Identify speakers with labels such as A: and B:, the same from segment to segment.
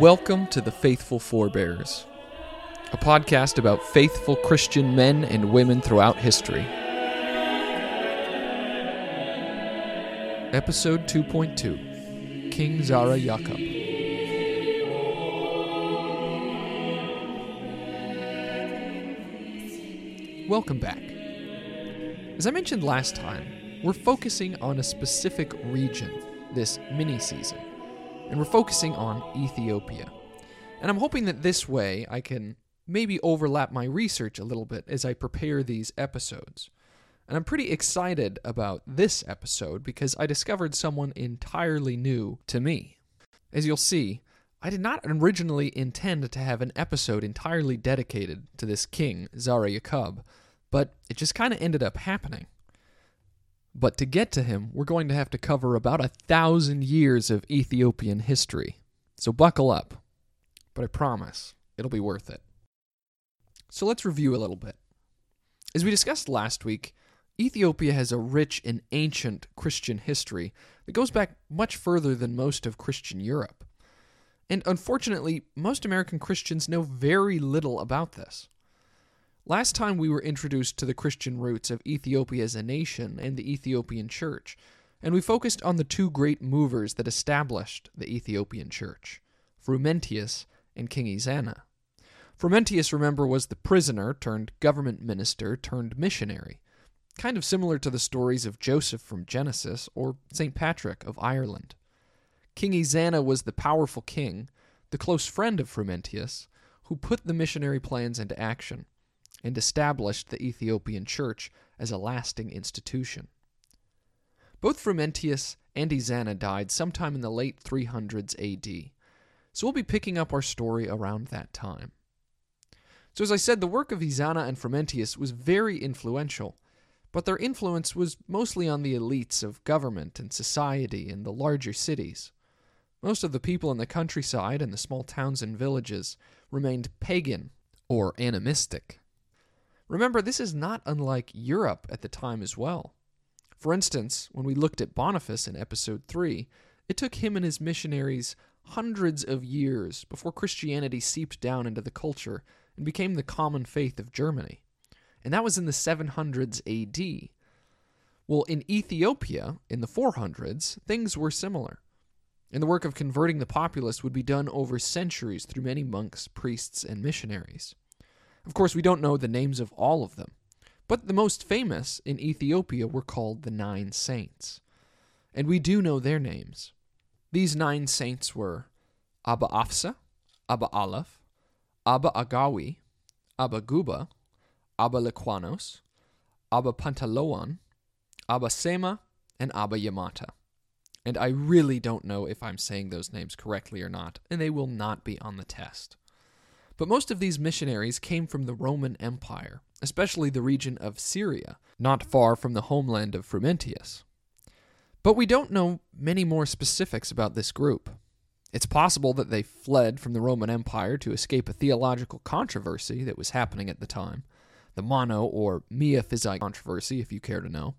A: Welcome to the Faithful Forebears, a podcast about faithful Christian men and women throughout history. Episode 2.2 King Zara Yaqob. Welcome back. As I mentioned last time, we're focusing on a specific region this mini season, and we're focusing on Ethiopia. And I'm hoping that this way I can maybe overlap my research a little bit as I prepare these episodes. And I'm pretty excited about this episode because I discovered someone entirely new to me. As you'll see, I did not originally intend to have an episode entirely dedicated to this king, Zara Yaqob, but it just kind of ended up happening. But to get to him, we're going to have to cover about a thousand years of Ethiopian history. So buckle up. But I promise, it'll be worth it. So let's review a little bit. As we discussed last week, Ethiopia has a rich and ancient Christian history that goes back much further than most of Christian Europe. And unfortunately, most American Christians know very little about this. Last time we were introduced to the Christian roots of Ethiopia as a nation and the Ethiopian church, and we focused on the two great movers that established the Ethiopian church Frumentius and King Ezana. Frumentius, remember, was the prisoner turned government minister turned missionary, kind of similar to the stories of Joseph from Genesis or St. Patrick of Ireland. King Ezana was the powerful king, the close friend of Frumentius, who put the missionary plans into action and established the Ethiopian church as a lasting institution. Both Frumentius and Ezana died sometime in the late 300s AD, so we'll be picking up our story around that time. So, as I said, the work of Ezana and Frumentius was very influential, but their influence was mostly on the elites of government and society in the larger cities. Most of the people in the countryside and the small towns and villages remained pagan or animistic. Remember, this is not unlike Europe at the time as well. For instance, when we looked at Boniface in episode 3, it took him and his missionaries hundreds of years before Christianity seeped down into the culture and became the common faith of Germany. And that was in the 700s AD. Well, in Ethiopia, in the 400s, things were similar. And the work of converting the populace would be done over centuries through many monks, priests, and missionaries. Of course, we don't know the names of all of them, but the most famous in Ethiopia were called the Nine Saints. And we do know their names. These nine saints were Abba Afsa, Abba Aleph, Abba Agawi, Abba Guba, Abba Lequanos, Abba Pantaloan, Abba Sema, and Abba Yamata. And I really don't know if I'm saying those names correctly or not, and they will not be on the test. But most of these missionaries came from the Roman Empire, especially the region of Syria, not far from the homeland of Frumentius. But we don't know many more specifics about this group. It's possible that they fled from the Roman Empire to escape a theological controversy that was happening at the time, the Mono or Miaphysite controversy, if you care to know.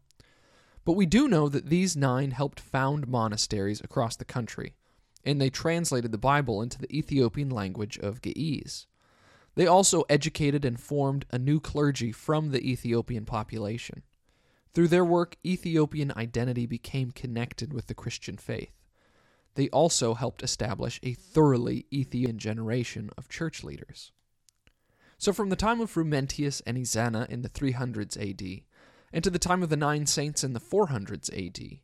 A: But we do know that these nine helped found monasteries across the country, and they translated the Bible into the Ethiopian language of Ge'ez. They also educated and formed a new clergy from the Ethiopian population. Through their work, Ethiopian identity became connected with the Christian faith. They also helped establish a thoroughly Ethiopian generation of church leaders. So, from the time of Frumentius and Ezana in the 300s AD, and to the time of the Nine Saints in the 400s AD,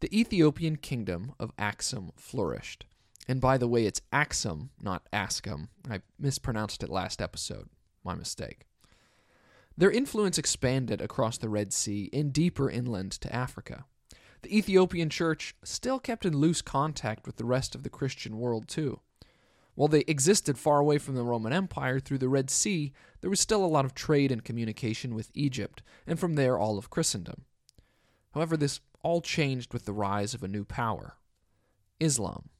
A: the Ethiopian kingdom of Axum flourished. And by the way, it's Axum, not Ascom. I mispronounced it last episode. My mistake. Their influence expanded across the Red Sea and deeper inland to Africa. The Ethiopian church still kept in loose contact with the rest of the Christian world, too. While they existed far away from the Roman Empire through the Red Sea, there was still a lot of trade and communication with Egypt, and from there all of Christendom. However, this all changed with the rise of a new power Islam.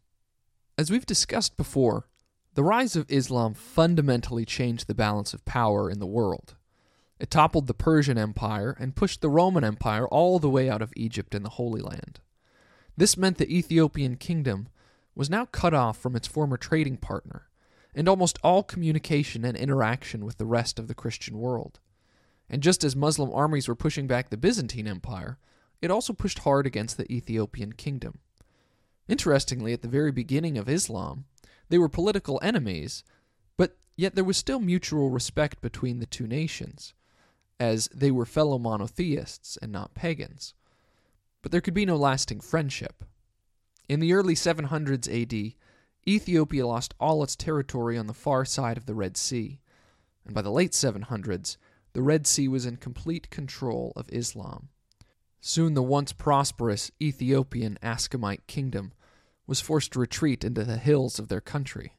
A: As we've discussed before, the rise of Islam fundamentally changed the balance of power in the world. It toppled the Persian Empire and pushed the Roman Empire all the way out of Egypt and the Holy Land. This meant the Ethiopian kingdom was now cut off from its former trading partner, and almost all communication and interaction with the rest of the Christian world. And just as Muslim armies were pushing back the Byzantine Empire, it also pushed hard against the Ethiopian kingdom. Interestingly, at the very beginning of Islam, they were political enemies, but yet there was still mutual respect between the two nations, as they were fellow monotheists and not pagans. But there could be no lasting friendship. In the early 700s AD, Ethiopia lost all its territory on the far side of the Red Sea, and by the late 700s, the Red Sea was in complete control of Islam. Soon the once prosperous Ethiopian Aksumite kingdom was forced to retreat into the hills of their country.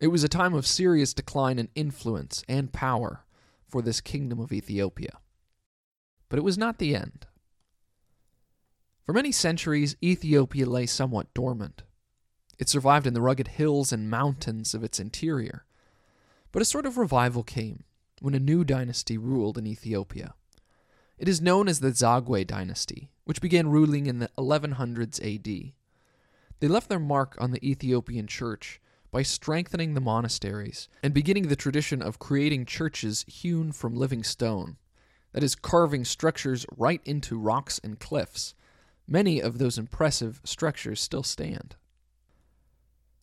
A: It was a time of serious decline in influence and power for this kingdom of Ethiopia. But it was not the end. For many centuries, Ethiopia lay somewhat dormant. It survived in the rugged hills and mountains of its interior. But a sort of revival came when a new dynasty ruled in Ethiopia. It is known as the Zagwe dynasty, which began ruling in the 1100s AD. They left their mark on the Ethiopian church by strengthening the monasteries and beginning the tradition of creating churches hewn from living stone, that is, carving structures right into rocks and cliffs. Many of those impressive structures still stand.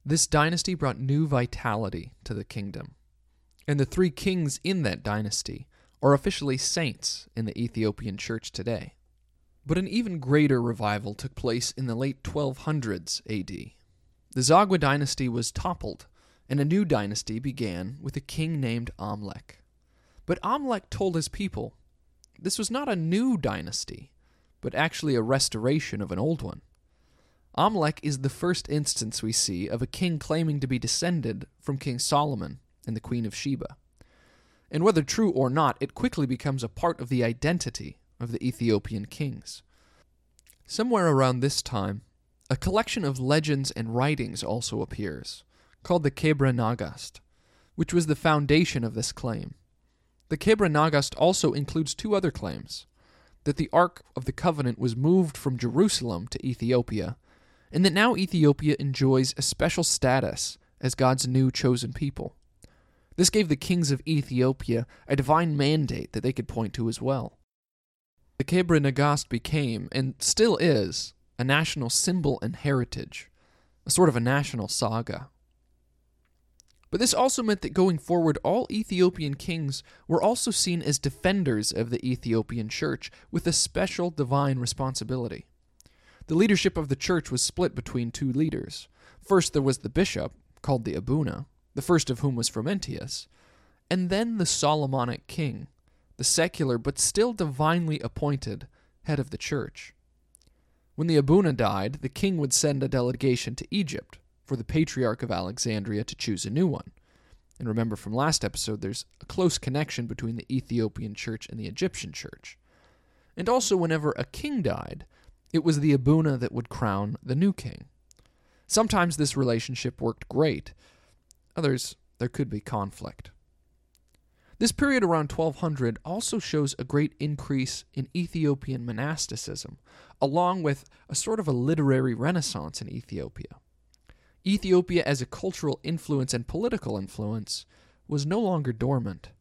A: This dynasty brought new vitality to the kingdom, and the three kings in that dynasty are officially saints in the Ethiopian church today. But an even greater revival took place in the late 1200s AD. The Zagwe dynasty was toppled, and a new dynasty began with a king named Amlak. But Amlak told his people this was not a new dynasty, but actually a restoration of an old one. Amlak is the first instance we see of a king claiming to be descended from King Solomon and the Queen of Sheba. And whether true or not, it quickly becomes a part of the identity of the Ethiopian kings. Somewhere around this time, a collection of legends and writings also appears, called the Kebra Nagast, which was the foundation of this claim. The Kebra Nagast also includes two other claims that the Ark of the Covenant was moved from Jerusalem to Ethiopia, and that now Ethiopia enjoys a special status as God's new chosen people. This gave the kings of Ethiopia a divine mandate that they could point to as well. The Kebra Nagast became, and still is, a national symbol and heritage, a sort of a national saga. But this also meant that going forward, all Ethiopian kings were also seen as defenders of the Ethiopian church with a special divine responsibility. The leadership of the church was split between two leaders. First, there was the bishop, called the Abuna, the first of whom was Frumentius, and then the Solomonic king, the secular but still divinely appointed head of the church. When the Abuna died, the king would send a delegation to Egypt for the Patriarch of Alexandria to choose a new one. And remember from last episode, there's a close connection between the Ethiopian church and the Egyptian church. And also, whenever a king died, it was the Abuna that would crown the new king. Sometimes this relationship worked great, others, there could be conflict. This period around 1200 also shows a great increase in Ethiopian monasticism, along with a sort of a literary renaissance in Ethiopia. Ethiopia, as a cultural influence and political influence, was no longer dormant,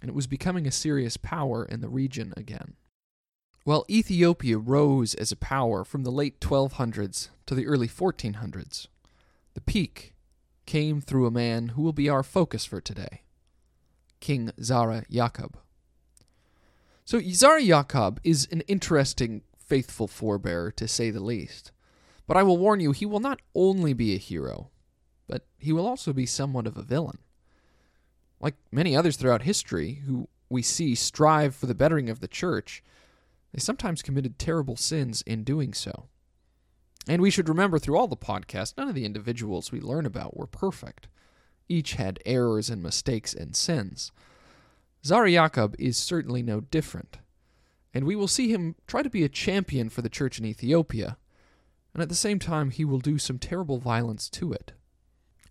A: and it was becoming a serious power in the region again. While Ethiopia rose as a power from the late 1200s to the early 1400s, the peak came through a man who will be our focus for today King Zara Yaqob. So, Zara Yaqob is an interesting, faithful forebearer, to say the least. But I will warn you, he will not only be a hero, but he will also be somewhat of a villain. Like many others throughout history who we see strive for the bettering of the church, they sometimes committed terrible sins in doing so. And we should remember through all the podcast, none of the individuals we learn about were perfect. Each had errors and mistakes and sins. Yaqob is certainly no different, and we will see him try to be a champion for the church in Ethiopia, and at the same time he will do some terrible violence to it.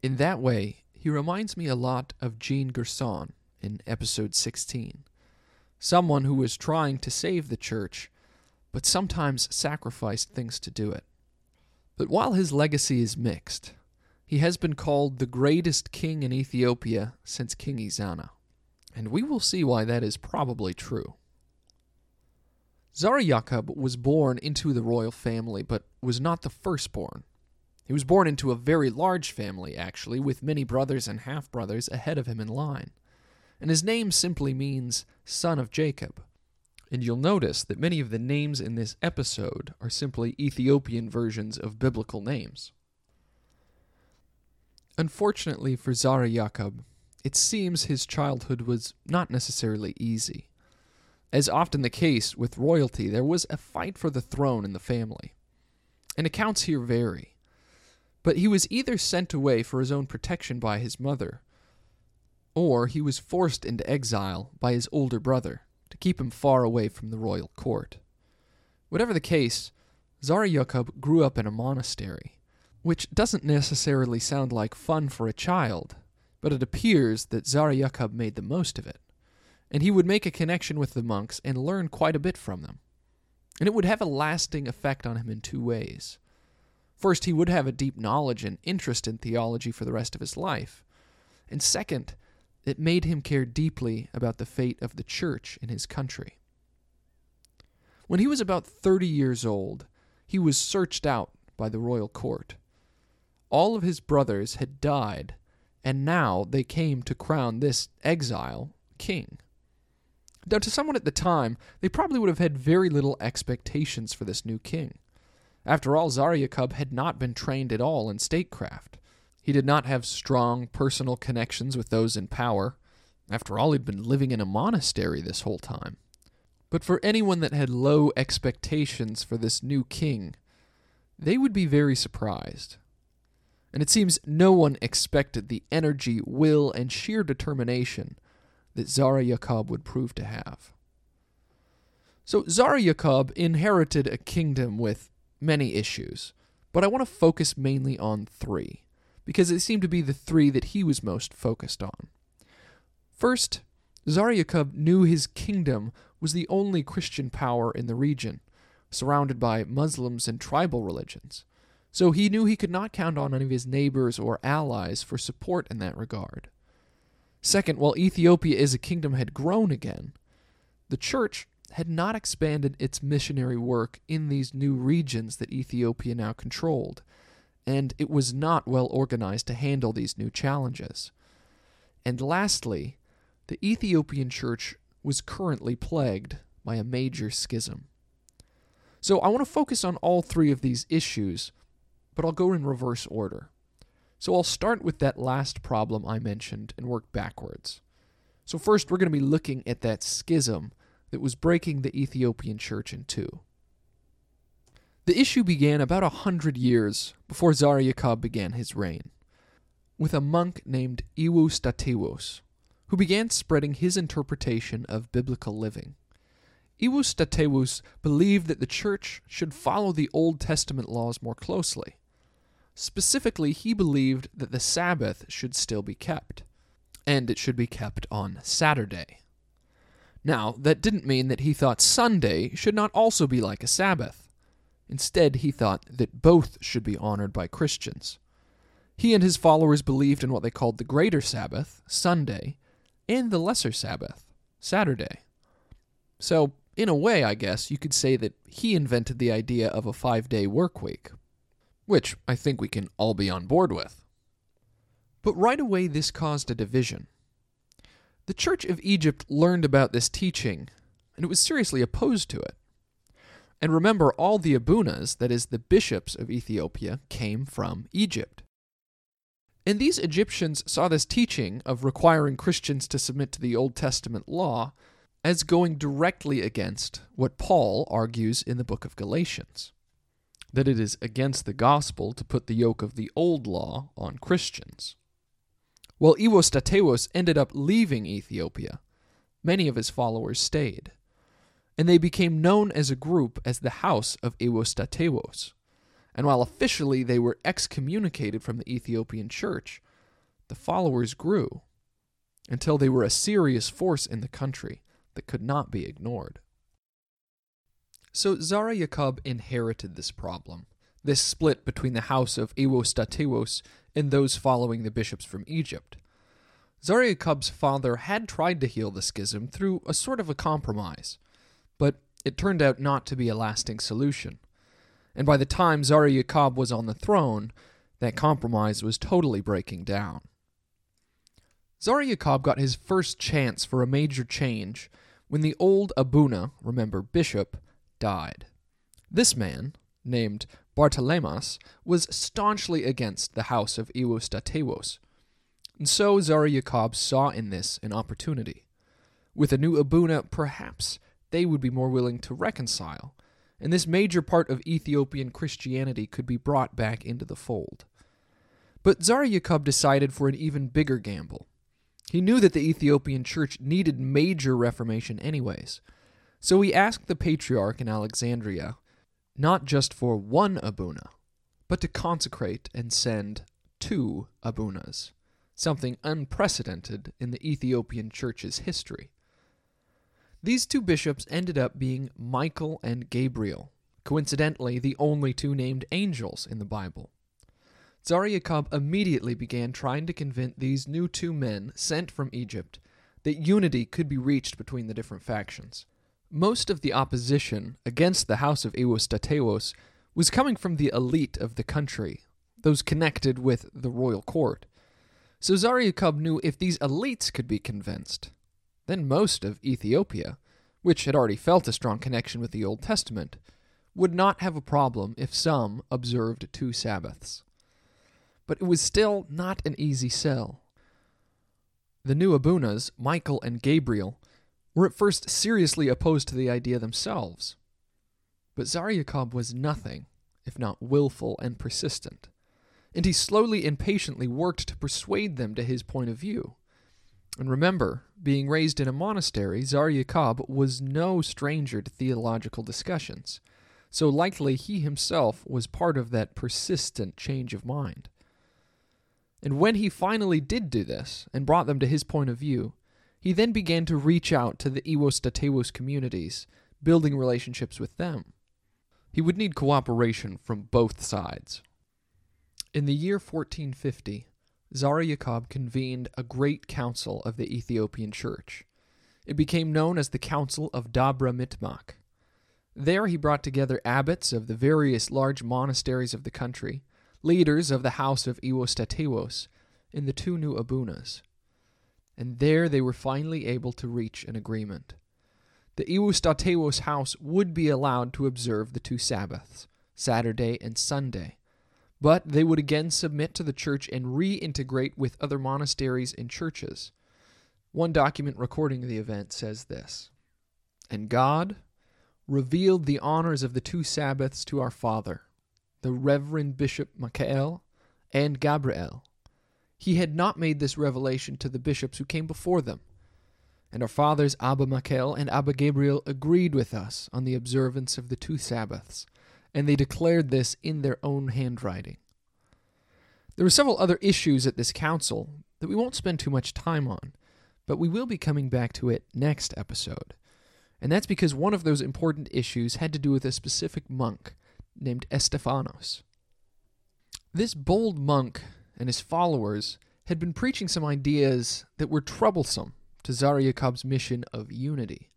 A: In that way, he reminds me a lot of Jean Gerson in episode 16, someone who was trying to save the church, but sometimes sacrificed things to do it. But while his legacy is mixed, he has been called the greatest king in Ethiopia since King Ezana. And we will see why that is probably true. Zara Yaqob was born into the royal family, but was not the firstborn. He was born into a very large family, actually, with many brothers and half brothers ahead of him in line. And his name simply means son of Jacob. And you'll notice that many of the names in this episode are simply Ethiopian versions of biblical names. Unfortunately for Zara Yaqob, it seems his childhood was not necessarily easy. As often the case with royalty, there was a fight for the throne in the family. And accounts here vary. But he was either sent away for his own protection by his mother, or he was forced into exile by his older brother to keep him far away from the royal court. Whatever the case, Zara Yaqob grew up in a monastery, which doesn't necessarily sound like fun for a child, but it appears that Zara Yaqob made the most of it, and he would make a connection with the monks and learn quite a bit from them. And it would have a lasting effect on him in two ways. First, he would have a deep knowledge and interest in theology for the rest of his life. And second, it made him care deeply about the fate of the church in his country. When he was about 30 years old, he was searched out by the royal court. All of his brothers had died, and now they came to crown this exile king. Now, to someone at the time, they probably would have had very little expectations for this new king. After all, Zara Yaqob had not been trained at all in statecraft. He did not have strong personal connections with those in power. After all, he'd been living in a monastery this whole time. But for anyone that had low expectations for this new king, they would be very surprised. And it seems no one expected the energy, will, and sheer determination that Zara Yaqob would prove to have. So Zara Yaqob inherited a kingdom with many issues, but I want to focus mainly on three because it seemed to be the three that he was most focused on. First, Zara Yaqob knew his kingdom was the only Christian power in the region, surrounded by Muslims and tribal religions, so he knew he could not count on any of his neighbors or allies for support in that regard. Second, while Ethiopia as a kingdom had grown again, the church had not expanded its missionary work in these new regions that Ethiopia now controlled, and it was not well organized to handle these new challenges. And lastly, the Ethiopian church was currently plagued by a major schism. So I want to focus on all three of these issues, but I'll go in reverse order. So I'll start with that last problem I mentioned and work backwards. So, first, we're going to be looking at that schism that was breaking the Ethiopian church in two. The issue began about a hundred years before Zara Yaqob began his reign, with a monk named Ewostatewos, who began spreading his interpretation of biblical living. Ewostatewos believed that the church should follow the Old Testament laws more closely. Specifically, he believed that the Sabbath should still be kept, and it should be kept on Saturday. Now, that didn't mean that he thought Sunday should not also be like a Sabbath. Instead, he thought that both should be honored by Christians. He and his followers believed in what they called the Greater Sabbath, Sunday, and the Lesser Sabbath, Saturday. So, in a way, I guess, you could say that he invented the idea of a five day work week, which I think we can all be on board with. But right away, this caused a division. The Church of Egypt learned about this teaching, and it was seriously opposed to it. And remember, all the abunas, that is, the bishops of Ethiopia, came from Egypt. And these Egyptians saw this teaching of requiring Christians to submit to the Old Testament law as going directly against what Paul argues in the book of Galatians that it is against the gospel to put the yoke of the old law on Christians. While Ewostatewos ended up leaving Ethiopia, many of his followers stayed and they became known as a group as the House of Ewostatewos. And while officially they were excommunicated from the Ethiopian church, the followers grew until they were a serious force in the country that could not be ignored. So Zara Yaqob inherited this problem this split between the house of Ewostatewos and those following the bishops from Egypt. Zara Yaqob's father had tried to heal the schism through a sort of a compromise, but it turned out not to be a lasting solution. And by the time Zara Yaqob was on the throne, that compromise was totally breaking down. Zara Yaqob got his first chance for a major change when the old Abuna, remember bishop, died. This man, named Bartelemas, was staunchly against the house of Ewostatewos, and so Zara Yaqob saw in this an opportunity. With a new Abuna, perhaps they would be more willing to reconcile, and this major part of Ethiopian Christianity could be brought back into the fold. But Zara Yaqob decided for an even bigger gamble. He knew that the Ethiopian church needed major reformation anyways, so he asked the patriarch in Alexandria not just for one Abuna, but to consecrate and send two Abunas something unprecedented in the Ethiopian Church's history. These two bishops ended up being Michael and Gabriel, coincidentally, the only two named angels in the Bible. Zara Yaqob immediately began trying to convince these new two men sent from Egypt that unity could be reached between the different factions. Most of the opposition against the House of Ewostatewos was coming from the elite of the country, those connected with the royal court. So Zara Yaqob knew if these elites could be convinced, then most of Ethiopia, which had already felt a strong connection with the Old Testament, would not have a problem if some observed two Sabbaths. But it was still not an easy sell. The new Abunas, Michael and Gabriel, were at first seriously opposed to the idea themselves. But Zara Yaqob was nothing if not willful and persistent and he slowly and patiently worked to persuade them to his point of view. And remember, being raised in a monastery, Zara Yaqob was no stranger to theological discussions, so likely he himself was part of that persistent change of mind. And when he finally did do this and brought them to his point of view, he then began to reach out to the Ewostatewos communities, building relationships with them. He would need cooperation from both sides. In the year 1450, Zara Yaqob convened a great council of the Ethiopian Church. It became known as the Council of Dabra Mitmak. There he brought together abbots of the various large monasteries of the country, leaders of the house of Ewostatewos, and the two new abunas. And there they were finally able to reach an agreement. The Ewostatewos house would be allowed to observe the two Sabbaths, Saturday and Sunday, but they would again submit to the church and reintegrate with other monasteries and churches. One document recording the event says this And God revealed the honors of the two Sabbaths to our father, the Reverend Bishop Michael and Gabriel. He had not made this revelation to the bishops who came before them. And our fathers Abba Michael and Abba Gabriel agreed with us on the observance of the two Sabbaths and they declared this in their own handwriting. There were several other issues at this council that we won't spend too much time on, but we will be coming back to it next episode. And that's because one of those important issues had to do with a specific monk named Estefanos. This bold monk and his followers had been preaching some ideas that were troublesome to Zara Yaqob's mission of unity.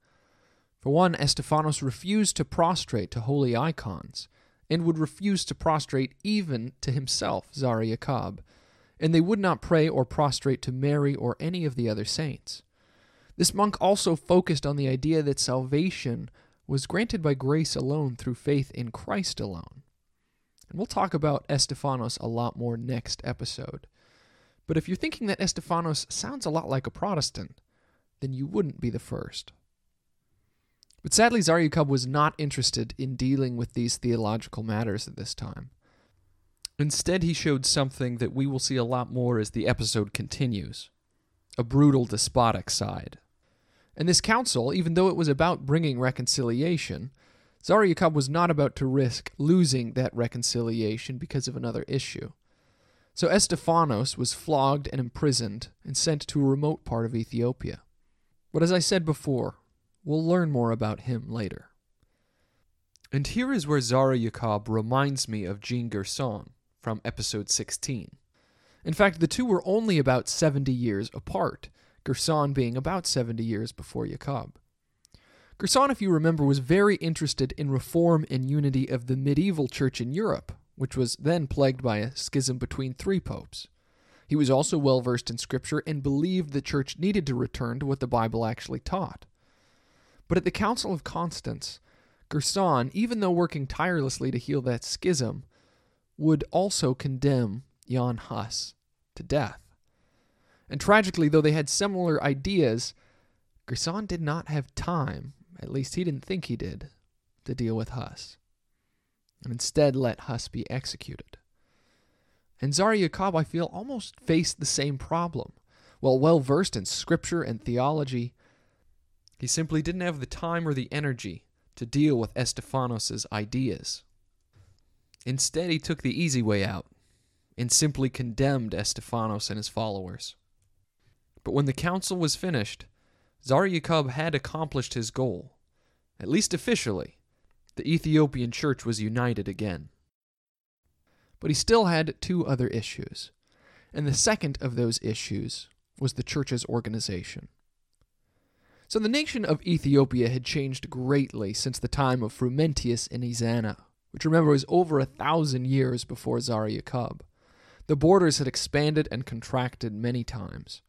A: For one, Estefanos refused to prostrate to holy icons, and would refuse to prostrate even to himself, Zara Yaqob, and they would not pray or prostrate to Mary or any of the other saints. This monk also focused on the idea that salvation was granted by grace alone through faith in Christ alone. And we'll talk about Estefanos a lot more next episode. But if you're thinking that Estefanos sounds a lot like a Protestant, then you wouldn't be the first. But sadly, Zara Yaqob was not interested in dealing with these theological matters at this time. Instead, he showed something that we will see a lot more as the episode continues a brutal, despotic side. And this council, even though it was about bringing reconciliation, Zara Yaqob was not about to risk losing that reconciliation because of another issue. So Estefanos was flogged and imprisoned and sent to a remote part of Ethiopia. But as I said before, We'll learn more about him later. And here is where Zara Yaqob reminds me of Jean Gerson from episode 16. In fact, the two were only about 70 years apart, Gerson being about 70 years before Yaqob. Gerson, if you remember, was very interested in reform and unity of the medieval church in Europe, which was then plagued by a schism between three popes. He was also well versed in Scripture and believed the church needed to return to what the Bible actually taught. But at the Council of Constance, Gerson, even though working tirelessly to heal that schism, would also condemn Jan Hus to death. And tragically, though they had similar ideas, Gerson did not have time, at least he didn't think he did, to deal with Hus, and instead let Hus be executed. And Zara Yaqob, I feel, almost faced the same problem. While well versed in scripture and theology, he simply didn't have the time or the energy to deal with Estefanos' ideas. Instead, he took the easy way out and simply condemned Estefanos and his followers. But when the council was finished, Zara Yaqob had accomplished his goal. At least officially, the Ethiopian church was united again. But he still had two other issues, and the second of those issues was the church's organization. So the nation of Ethiopia had changed greatly since the time of Frumentius and Ezana, which remember was over a thousand years before Zara Yaqob. The borders had expanded and contracted many times.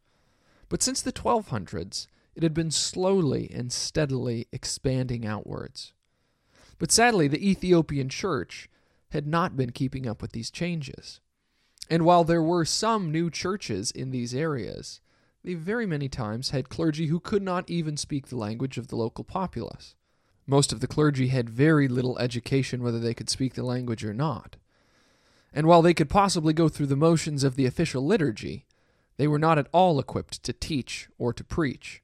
A: But since the 1200s, it had been slowly and steadily expanding outwards. But sadly, the Ethiopian church had not been keeping up with these changes. And while there were some new churches in these areas, they very many times had clergy who could not even speak the language of the local populace. Most of the clergy had very little education whether they could speak the language or not. And while they could possibly go through the motions of the official liturgy, they were not at all equipped to teach or to preach.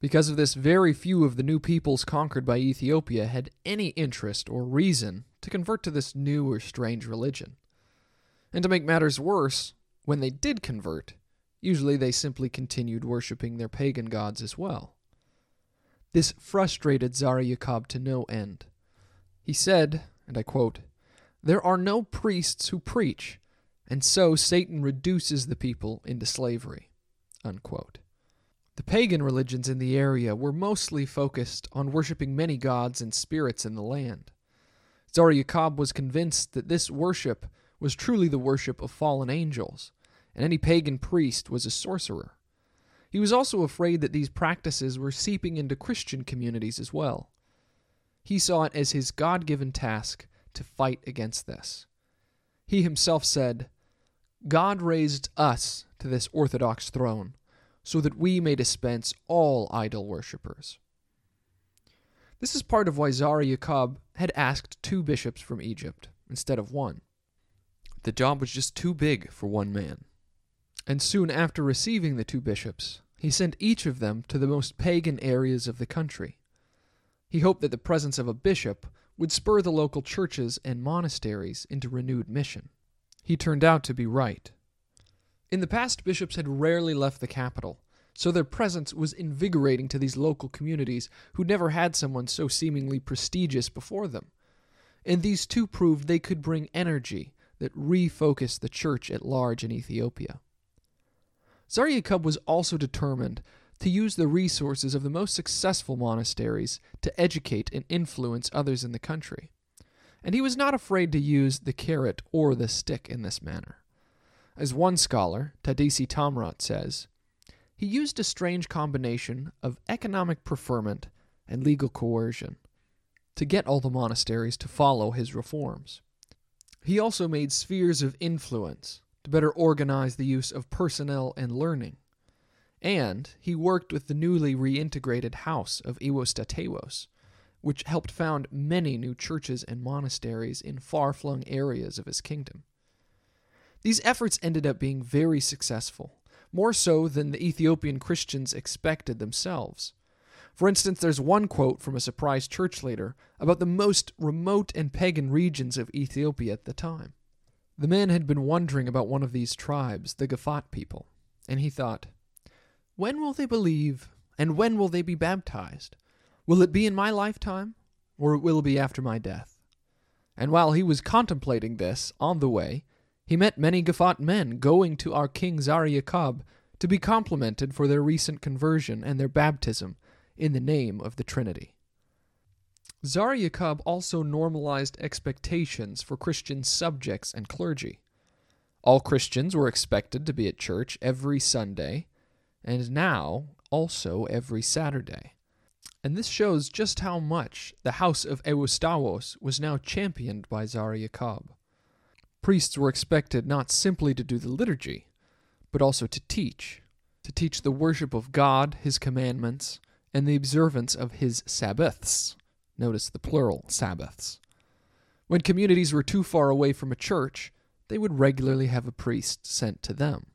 A: Because of this, very few of the new peoples conquered by Ethiopia had any interest or reason to convert to this new or strange religion. And to make matters worse, when they did convert, Usually they simply continued worshipping their pagan gods as well. This frustrated Yaqob to no end. He said, and I quote, There are no priests who preach, and so Satan reduces the people into slavery. Unquote. The pagan religions in the area were mostly focused on worshipping many gods and spirits in the land. Yaqob was convinced that this worship was truly the worship of fallen angels, and any pagan priest was a sorcerer. He was also afraid that these practices were seeping into Christian communities as well. He saw it as his God given task to fight against this. He himself said, God raised us to this orthodox throne so that we may dispense all idol worshippers. This is part of why Yaqob had asked two bishops from Egypt instead of one. The job was just too big for one man and soon after receiving the two bishops, he sent each of them to the most pagan areas of the country. He hoped that the presence of a bishop would spur the local churches and monasteries into renewed mission. He turned out to be right. In the past, bishops had rarely left the capital, so their presence was invigorating to these local communities who never had someone so seemingly prestigious before them. And these two proved they could bring energy that refocused the church at large in Ethiopia. Yaqob was also determined to use the resources of the most successful monasteries to educate and influence others in the country. And he was not afraid to use the carrot or the stick in this manner. As one scholar, Taddesse Tamrat, says, he used a strange combination of economic preferment and legal coercion to get all the monasteries to follow his reforms. He also made spheres of influence to better organize the use of personnel and learning. And he worked with the newly reintegrated house of Ewostatewos, which helped found many new churches and monasteries in far flung areas of his kingdom. These efforts ended up being very successful, more so than the Ethiopian Christians expected themselves. For instance, there's one quote from a surprised church leader about the most remote and pagan regions of Ethiopia at the time. The man had been wondering about one of these tribes, the Gafat people, and he thought, When will they believe, and when will they be baptized? Will it be in my lifetime, or will it be after my death. And while he was contemplating this on the way, he met many Gafat men going to our king Zara Yaqob to be complimented for their recent conversion and their baptism in the name of the Trinity. Zara Yaqob also normalized expectations for Christian subjects and clergy. All Christians were expected to be at church every Sunday, and now also every Saturday. And this shows just how much the house of Ewostatewos was now championed by Zara Yaqob. Priests were expected not simply to do the liturgy, but also to teach, to teach the worship of God, His commandments, and the observance of His Sabbaths. Notice the plural, Sabbaths. When communities were too far away from a church, they would regularly have a priest sent to them.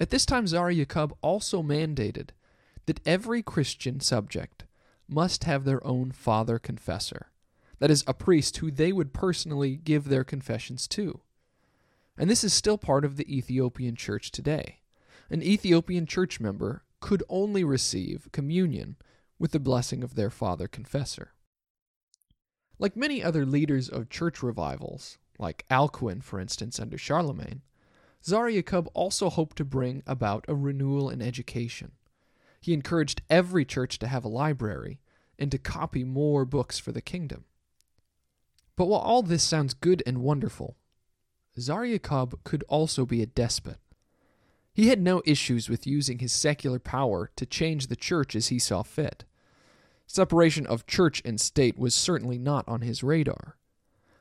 A: At this time, Zara Yaqob also mandated that every Christian subject must have their own father confessor, that is, a priest who they would personally give their confessions to. And this is still part of the Ethiopian church today. An Ethiopian church member could only receive communion with the blessing of their father confessor. Like many other leaders of church revivals, like Alcuin, for instance, under Charlemagne, Zara Yaqob also hoped to bring about a renewal in education. He encouraged every church to have a library and to copy more books for the kingdom. But while all this sounds good and wonderful, Zara Yaqob could also be a despot. He had no issues with using his secular power to change the church as he saw fit. Separation of church and state was certainly not on his radar.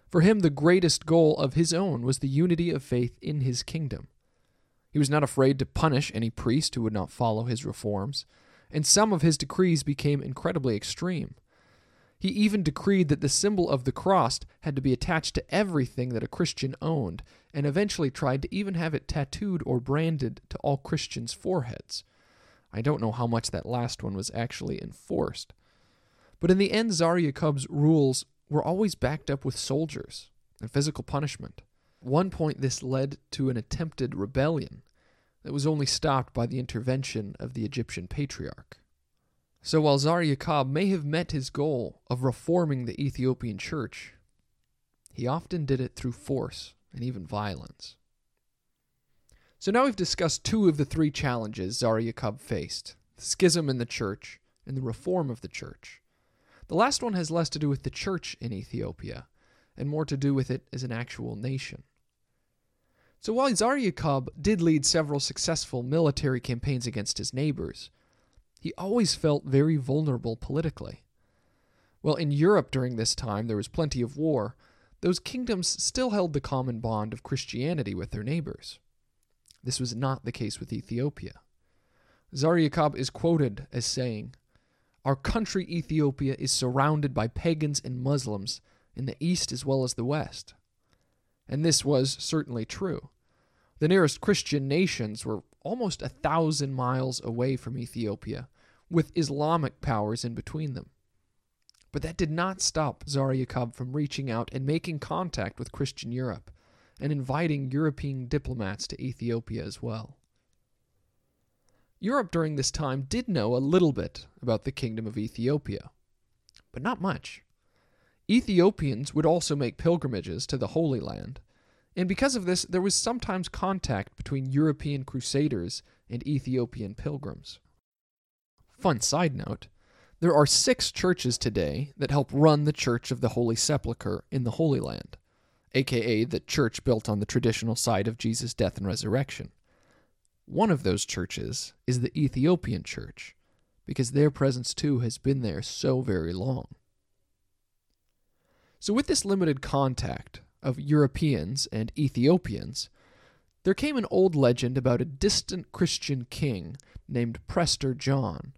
A: For him, the greatest goal of his own was the unity of faith in his kingdom. He was not afraid to punish any priest who would not follow his reforms, and some of his decrees became incredibly extreme. He even decreed that the symbol of the cross had to be attached to everything that a Christian owned, and eventually tried to even have it tattooed or branded to all Christians' foreheads. I don't know how much that last one was actually enforced. But in the end, Zara Yaqob's rules were always backed up with soldiers and physical punishment. One point, this led to an attempted rebellion that was only stopped by the intervention of the Egyptian patriarch. So while Zara Yaqob may have met his goal of reforming the Ethiopian church, he often did it through force and even violence. So now we've discussed two of the three challenges Zara Yaqob faced the schism in the church and the reform of the church. The last one has less to do with the church in Ethiopia and more to do with it as an actual nation. So while Zara Yaqob did lead several successful military campaigns against his neighbors, he always felt very vulnerable politically. Well, in Europe during this time there was plenty of war, those kingdoms still held the common bond of Christianity with their neighbors. This was not the case with Ethiopia. Zara Yaqob is quoted as saying, Our country Ethiopia is surrounded by pagans and Muslims in the east as well as the west. And this was certainly true. The nearest Christian nations were almost a thousand miles away from Ethiopia, with Islamic powers in between them. But that did not stop Zara Yaqob from reaching out and making contact with Christian Europe and inviting European diplomats to Ethiopia as well. Europe during this time did know a little bit about the Kingdom of Ethiopia, but not much. Ethiopians would also make pilgrimages to the Holy Land, and because of this, there was sometimes contact between European crusaders and Ethiopian pilgrims. Fun side note there are six churches today that help run the Church of the Holy Sepulchre in the Holy Land, aka the church built on the traditional site of Jesus' death and resurrection. One of those churches is the Ethiopian church, because their presence too has been there so very long. So, with this limited contact of Europeans and Ethiopians, there came an old legend about a distant Christian king named Prester John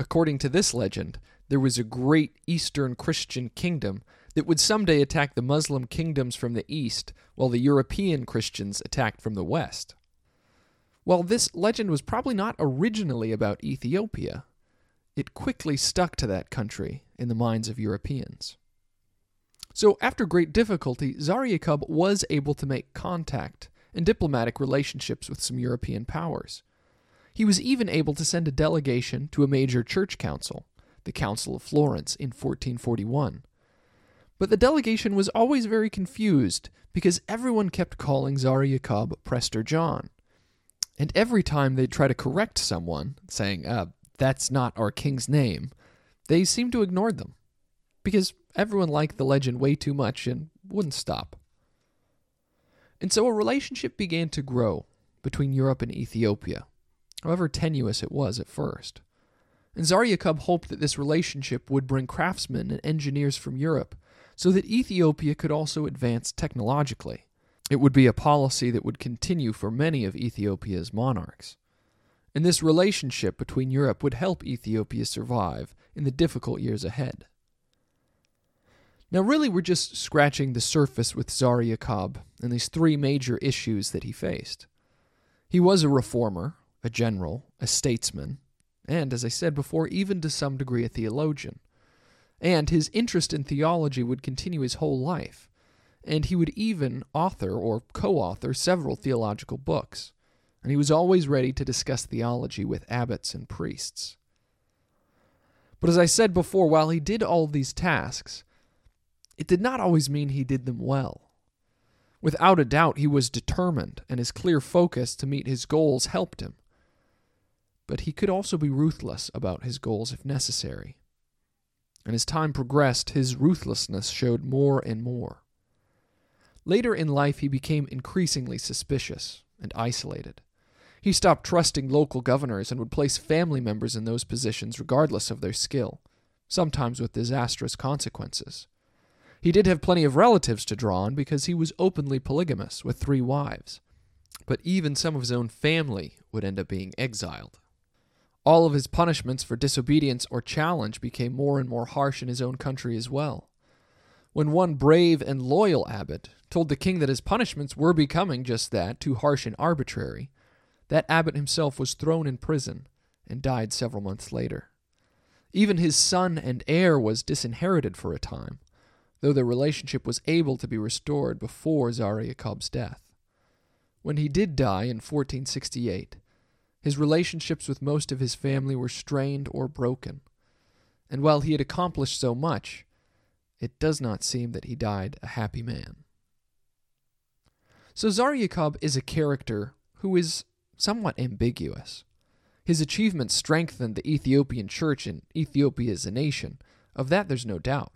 A: According to this legend, there was a great Eastern Christian kingdom that would someday attack the Muslim kingdoms from the east, while the European Christians attacked from the west. While this legend was probably not originally about Ethiopia, it quickly stuck to that country in the minds of Europeans. So, after great difficulty, Zara Yaqob was able to make contact and diplomatic relationships with some European powers. He was even able to send a delegation to a major church council, the Council of Florence in 1441. But the delegation was always very confused because everyone kept calling Tsar Yakub Prester John. And every time they'd try to correct someone, saying, uh, that's not our king's name, they seemed to ignore them because everyone liked the legend way too much and wouldn't stop. And so a relationship began to grow between Europe and Ethiopia, however tenuous it was at first. And Zara Yaqob hoped that this relationship would bring craftsmen and engineers from Europe so that Ethiopia could also advance technologically. It would be a policy that would continue for many of Ethiopia's monarchs. And this relationship between Europe would help Ethiopia survive in the difficult years ahead. Now, really, we're just scratching the surface with Zara Yaqob and these three major issues that he faced. He was a reformer, a general, a statesman, and, as I said before, even to some degree a theologian. And his interest in theology would continue his whole life, and he would even author or co author several theological books, and he was always ready to discuss theology with abbots and priests. But as I said before, while he did all these tasks, it did not always mean he did them well. Without a doubt, he was determined, and his clear focus to meet his goals helped him. But he could also be ruthless about his goals if necessary. And as time progressed, his ruthlessness showed more and more. Later in life, he became increasingly suspicious and isolated. He stopped trusting local governors and would place family members in those positions regardless of their skill, sometimes with disastrous consequences. He did have plenty of relatives to draw on because he was openly polygamous with three wives. But even some of his own family would end up being exiled. All of his punishments for disobedience or challenge became more and more harsh in his own country as well. When one brave and loyal abbot told the king that his punishments were becoming just that, too harsh and arbitrary, that abbot himself was thrown in prison and died several months later. Even his son and heir was disinherited for a time, though their relationship was able to be restored before Yaqob's death. When he did die in 1468, his relationships with most of his family were strained or broken, and while he had accomplished so much, it does not seem that he died a happy man. So Zara Yaqob is a character who is somewhat ambiguous. His achievements strengthened the Ethiopian church and Ethiopia as a nation, of that there's no doubt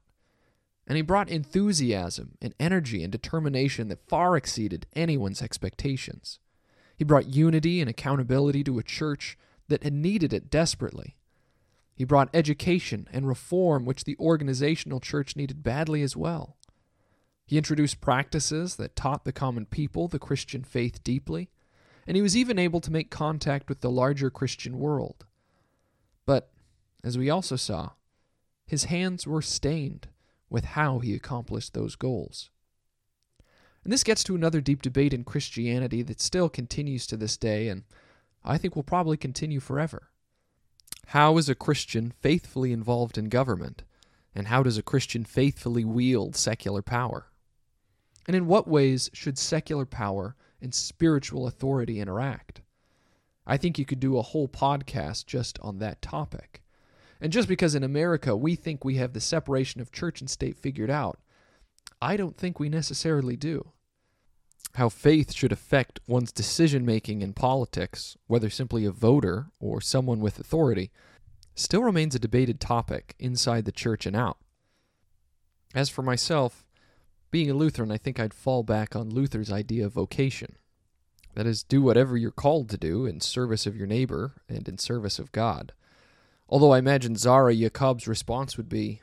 A: and he brought enthusiasm and energy and determination that far exceeded anyone's expectations. He brought unity and accountability to a church that had needed it desperately. He brought education and reform which the organizational church needed badly as well. He introduced practices that taught the common people the Christian faith deeply, and he was even able to make contact with the larger Christian world. But, as we also saw, his hands were stained with how he accomplished those goals. And this gets to another deep debate in Christianity that still continues to this day, and I think will probably continue forever. How is a Christian faithfully involved in government? And how does a Christian faithfully wield secular power? And in what ways should secular power and spiritual authority interact? I think you could do a whole podcast just on that topic. And just because in America we think we have the separation of church and state figured out, I don't think we necessarily do. How faith should affect one's decision making in politics, whether simply a voter or someone with authority, still remains a debated topic inside the church and out. As for myself, being a Lutheran, I think I'd fall back on Luther's idea of vocation. That is, do whatever you're called to do in service of your neighbor and in service of God. Although I imagine Zara Yaqob's response would be,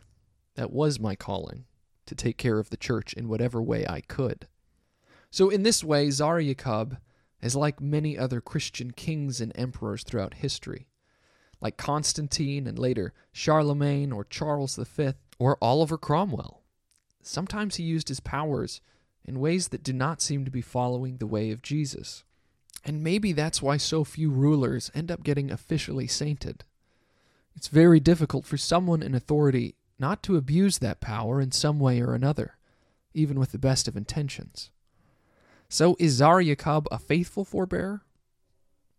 A: That was my calling, to take care of the church in whatever way I could. So, in this way, Zara is like many other Christian kings and emperors throughout history, like Constantine and later Charlemagne or Charles V or Oliver Cromwell. Sometimes he used his powers in ways that do not seem to be following the way of Jesus. And maybe that's why so few rulers end up getting officially sainted. It's very difficult for someone in authority not to abuse that power in some way or another, even with the best of intentions. So, is Zara Yaqob a faithful forebearer?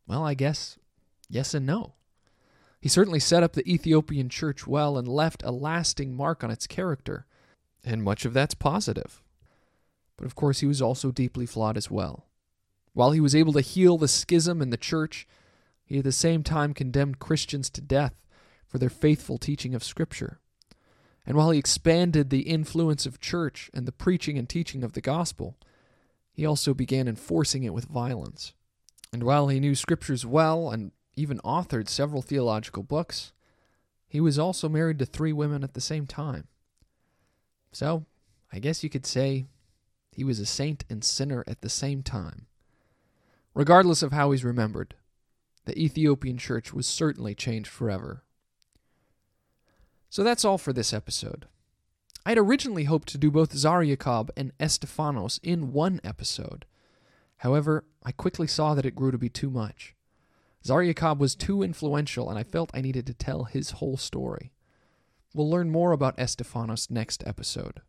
A: Well, I guess yes and no. He certainly set up the Ethiopian church well and left a lasting mark on its character, and much of that's positive. But of course, he was also deeply flawed as well. While he was able to heal the schism in the church, he at the same time condemned Christians to death for their faithful teaching of Scripture. And while he expanded the influence of church and the preaching and teaching of the gospel, he also began enforcing it with violence. And while he knew Scriptures well and even authored several theological books, he was also married to three women at the same time. So, I guess you could say he was a saint and sinner at the same time. Regardless of how he's remembered, the Ethiopian church was certainly changed forever. So that's all for this episode. I had originally hoped to do both Zara Yaqob and Estefanos in one episode. However, I quickly saw that it grew to be too much. Zara Yaqob was too influential, and I felt I needed to tell his whole story. We'll learn more about Estefanos next episode.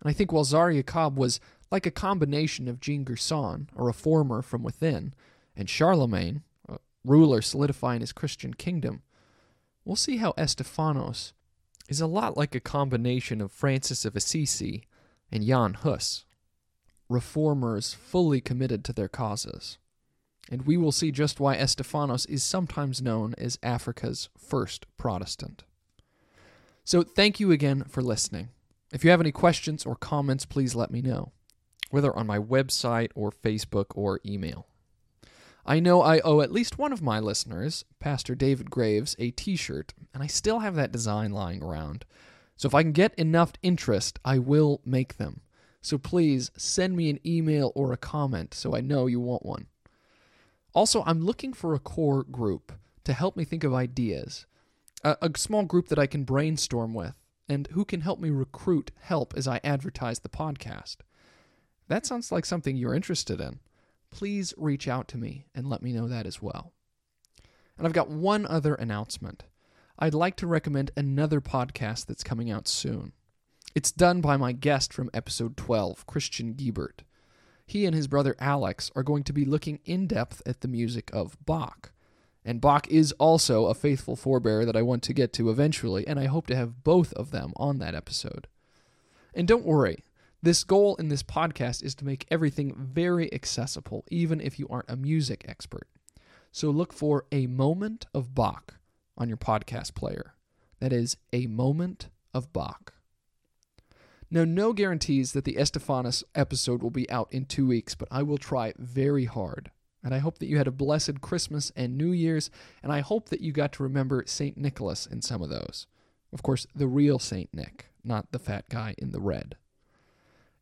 A: And I think while Zara Yaqob was like a combination of Jean Gerson, a reformer from within, and Charlemagne, a ruler solidifying his Christian kingdom, we'll see how Estephanos is a lot like a combination of Francis of Assisi and Jan Hus, reformers fully committed to their causes. And we will see just why Estefanos is sometimes known as Africa's first Protestant. So, thank you again for listening. If you have any questions or comments, please let me know, whether on my website or Facebook or email. I know I owe at least one of my listeners, Pastor David Graves, a t shirt, and I still have that design lying around. So if I can get enough interest, I will make them. So please send me an email or a comment so I know you want one. Also, I'm looking for a core group to help me think of ideas, a, a small group that I can brainstorm with, and who can help me recruit help as I advertise the podcast. That sounds like something you're interested in please reach out to me and let me know that as well. And I've got one other announcement. I'd like to recommend another podcast that's coming out soon. It's done by my guest from episode 12, Christian Giebert. He and his brother Alex are going to be looking in depth at the music of Bach. And Bach is also a faithful forebear that I want to get to eventually, and I hope to have both of them on that episode. And don't worry, this goal in this podcast is to make everything very accessible, even if you aren't a music expert. So look for a moment of Bach on your podcast player. That is a moment of Bach. Now, no guarantees that the Estephanos episode will be out in two weeks, but I will try very hard. And I hope that you had a blessed Christmas and New Year's, and I hope that you got to remember St. Nicholas in some of those. Of course, the real St. Nick, not the fat guy in the red.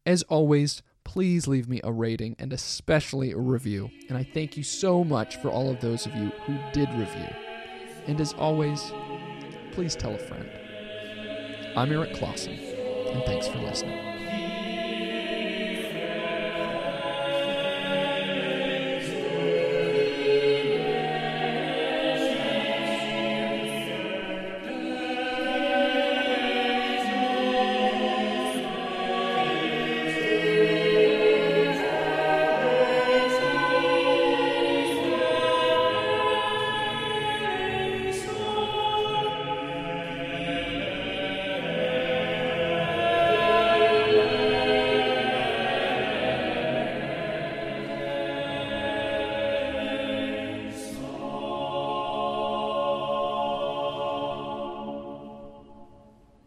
A: As always, please leave me a rating and especially a review. And I thank you so much for all of those of you who did review. And as always, please tell a friend. I'm Eric Clausen, and thanks for listening.